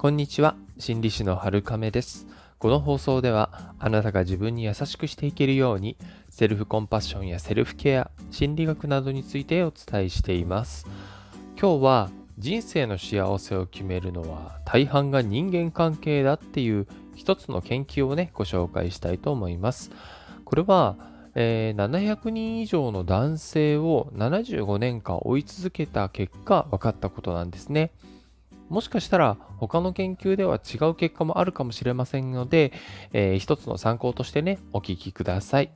こんにちは、心理師の春亀です。この放送では、あなたが自分に優しくしていけるように、セルフコンパッションやセルフケア、心理学などについてお伝えしています。今日は、人生の幸せを決めるのは大半が人間関係だっていう一つの研究をね、ご紹介したいと思います。これは、えー、700人以上の男性を75年間追い続けた結果分かったことなんですね。もしかしたら他の研究では違う結果もあるかもしれませんので、えー、一つの参考としてね、お聞きください。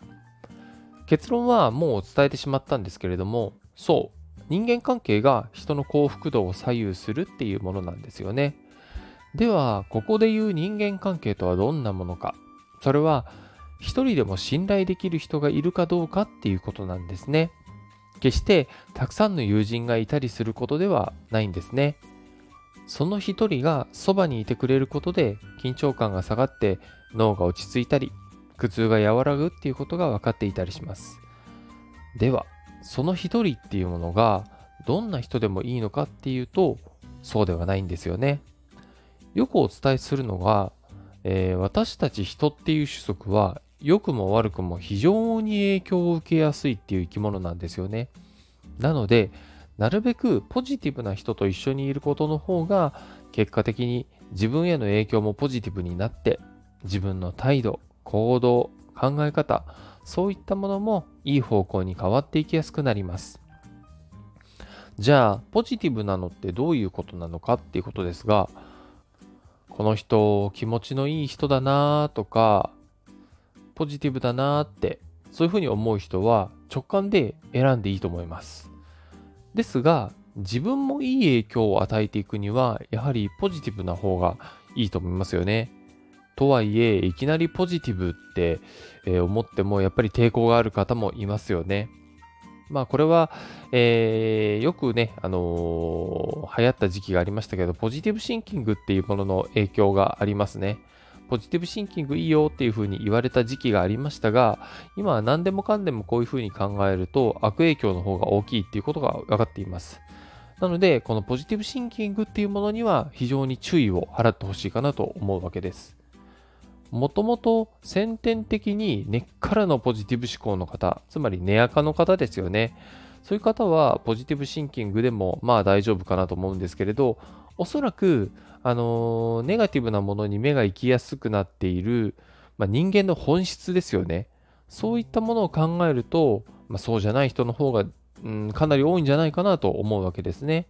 結論はもう伝えてしまったんですけれども、そう、人間関係が人の幸福度を左右するっていうものなんですよね。では、ここで言う人間関係とはどんなものか。それは、一人でも信頼できる人がいるかどうかっていうことなんですね。決してたくさんの友人がいたりすることではないんですね。その一人がそばにいてくれることで緊張感が下がって脳が落ち着いたり苦痛が和らぐっていうことが分かっていたりします。ではその一人っていうものがどんな人でもいいのかっていうとそうではないんですよね。よくお伝えするのが、えー、私たち人っていう種族は良くも悪くも非常に影響を受けやすいっていう生き物なんですよね。なのでなるべくポジティブな人と一緒にいることの方が結果的に自分への影響もポジティブになって自分の態度、行動、考え方、そういったものもいい方向に変わっていきやすくなります。じゃあ、ポジティブなのってどういうことなのかっていうことですが、この人気持ちのいい人だなとか、ポジティブだなって、そういうふうに思う人は直感で選んでいいと思います。ですが、自分もいい影響を与えていくには、やはりポジティブな方がいいと思いますよね。とはいえ、いきなりポジティブって、え思っても、やっぱり抵抗がある方もいますよね。まあこれは、えー、よくね、あのー、流行った時期がありましたけど、ポジティブシンキングっていうものの影響がありますね。ポジティブシンキングいいよっていうふうに言われた時期がありましたが、今は何でもかんでもこういうふうに考えると悪影響の方が大きいっていうことが分かっています。なので、このポジティブシンキングっていうものには非常に注意を払ってほしいかなと思うわけです。もともと先天的に根っからのポジティブ思考の方、つまり根垢の方ですよね。そういう方はポジティブシンキングでもまあ大丈夫かなと思うんですけれど、おそらくあのネガティブなものに目が行きやすくなっている、まあ、人間の本質ですよね。そういったものを考えると、まあ、そうじゃない人の方が、うん、かなり多いんじゃないかなと思うわけですね。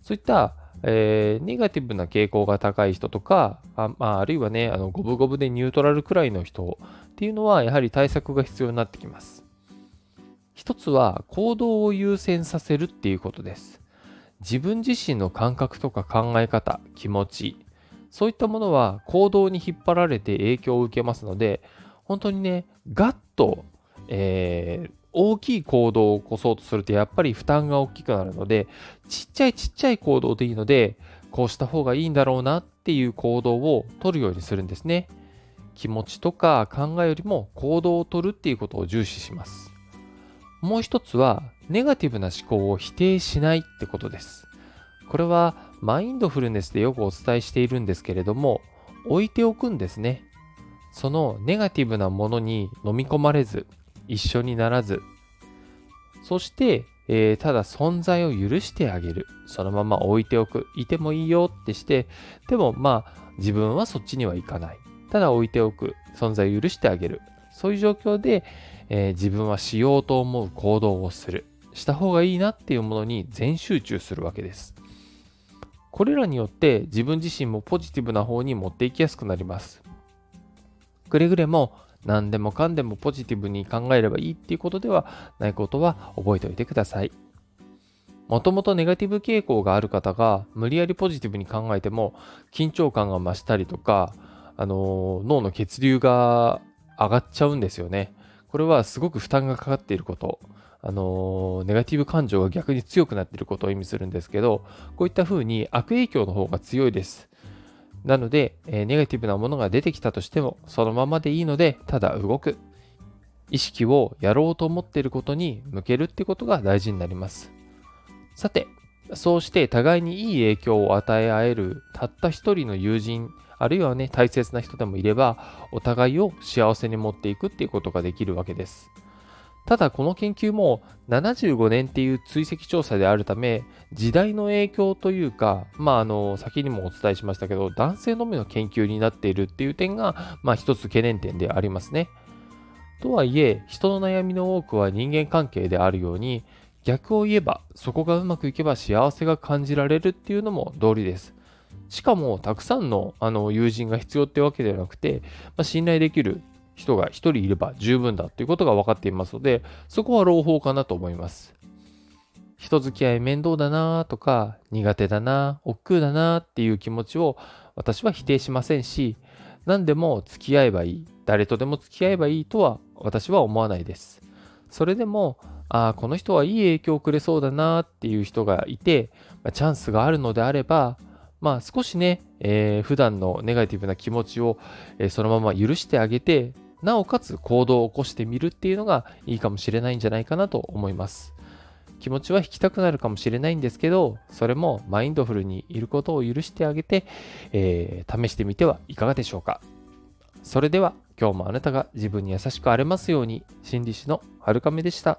そういった、えー、ネガティブな傾向が高い人とか、あ,、まあ、あるいはね、あの五分五分でニュートラルくらいの人っていうのは、やはり対策が必要になってきます。一つは行動を優先させるっていうことです。自分自身の感覚とか考え方、気持ち、そういったものは行動に引っ張られて影響を受けますので、本当にね、ガッと、えー、大きい行動を起こそうとするとやっぱり負担が大きくなるので、ちっちゃいちっちゃい行動でいいので、こうした方がいいんだろうなっていう行動を取るようにするんですね。気持ちとか考えよりも行動を取るっていうことを重視します。もう一つは、ネガティブな思考を否定しないってことです。これはマインドフルネスでよくお伝えしているんですけれども、置いておくんですね。そのネガティブなものに飲み込まれず、一緒にならず、そして、えー、ただ存在を許してあげる。そのまま置いておく。いてもいいよってして、でもまあ自分はそっちには行かない。ただ置いておく。存在を許してあげる。そういう状況で、えー、自分はしようと思う行動をする。した方がいいなっていうものに全集中するわけです。これらによって自分自身もポジティブな方に持っていきやすくなります。くれぐれも何でもかんでもポジティブに考えればいいっていうことではないことは覚えておいてください。もともとネガティブ傾向がある方が無理やりポジティブに考えても緊張感が増したりとか、あの脳の血流が上がっちゃうんですよね。これはすごく負担がかかっていること。あのネガティブ感情が逆に強くなっていることを意味するんですけど、こういった風に悪影響の方が強いです。なので、え、ネガティブなものが出てきたとしても、そのままでいいので、ただ動く。意識をやろうと思っていることに向けるってことが大事になります。さて、そうして互いにいい影響を与え合えるたった一人の友人あるいはね大切な人でもいればお互いを幸せに持っていくっていうことができるわけです。ただこの研究も75年っていう追跡調査であるため時代の影響というかまああの先にもお伝えしましたけど男性のみの研究になっているっていう点がまあ一つ懸念点でありますね。とはいえ人の悩みの多くは人間関係であるように逆を言えばそこがうまくいけば幸せが感じられるっていうのも道理です。しかもたくさんのあの友人が必要ってわけではなくて、まあ、信頼できる人が1人いれば十分だということが分かっていますのでそこは朗報かなと思います。人付き合い面倒だなとか苦手だな億劫だなっていう気持ちを私は否定しませんし何でも付き合えばいい誰とでも付き合えばいいとは私は思わないです。それでもああこの人はいい影響をくれそうだなっていう人がいて、まあ、チャンスがあるのであればまあ少しね、えー、普段のネガティブな気持ちを、えー、そのまま許してあげて、なおかつ行動を起こしてみるっていうのがいいかもしれないんじゃないかなと思います。気持ちは引きたくなるかもしれないんですけど、それもマインドフルにいることを許してあげて、えー、試してみてはいかがでしょうか。それでは今日もあなたが自分に優しくあれますように、心理師のはるかめでした。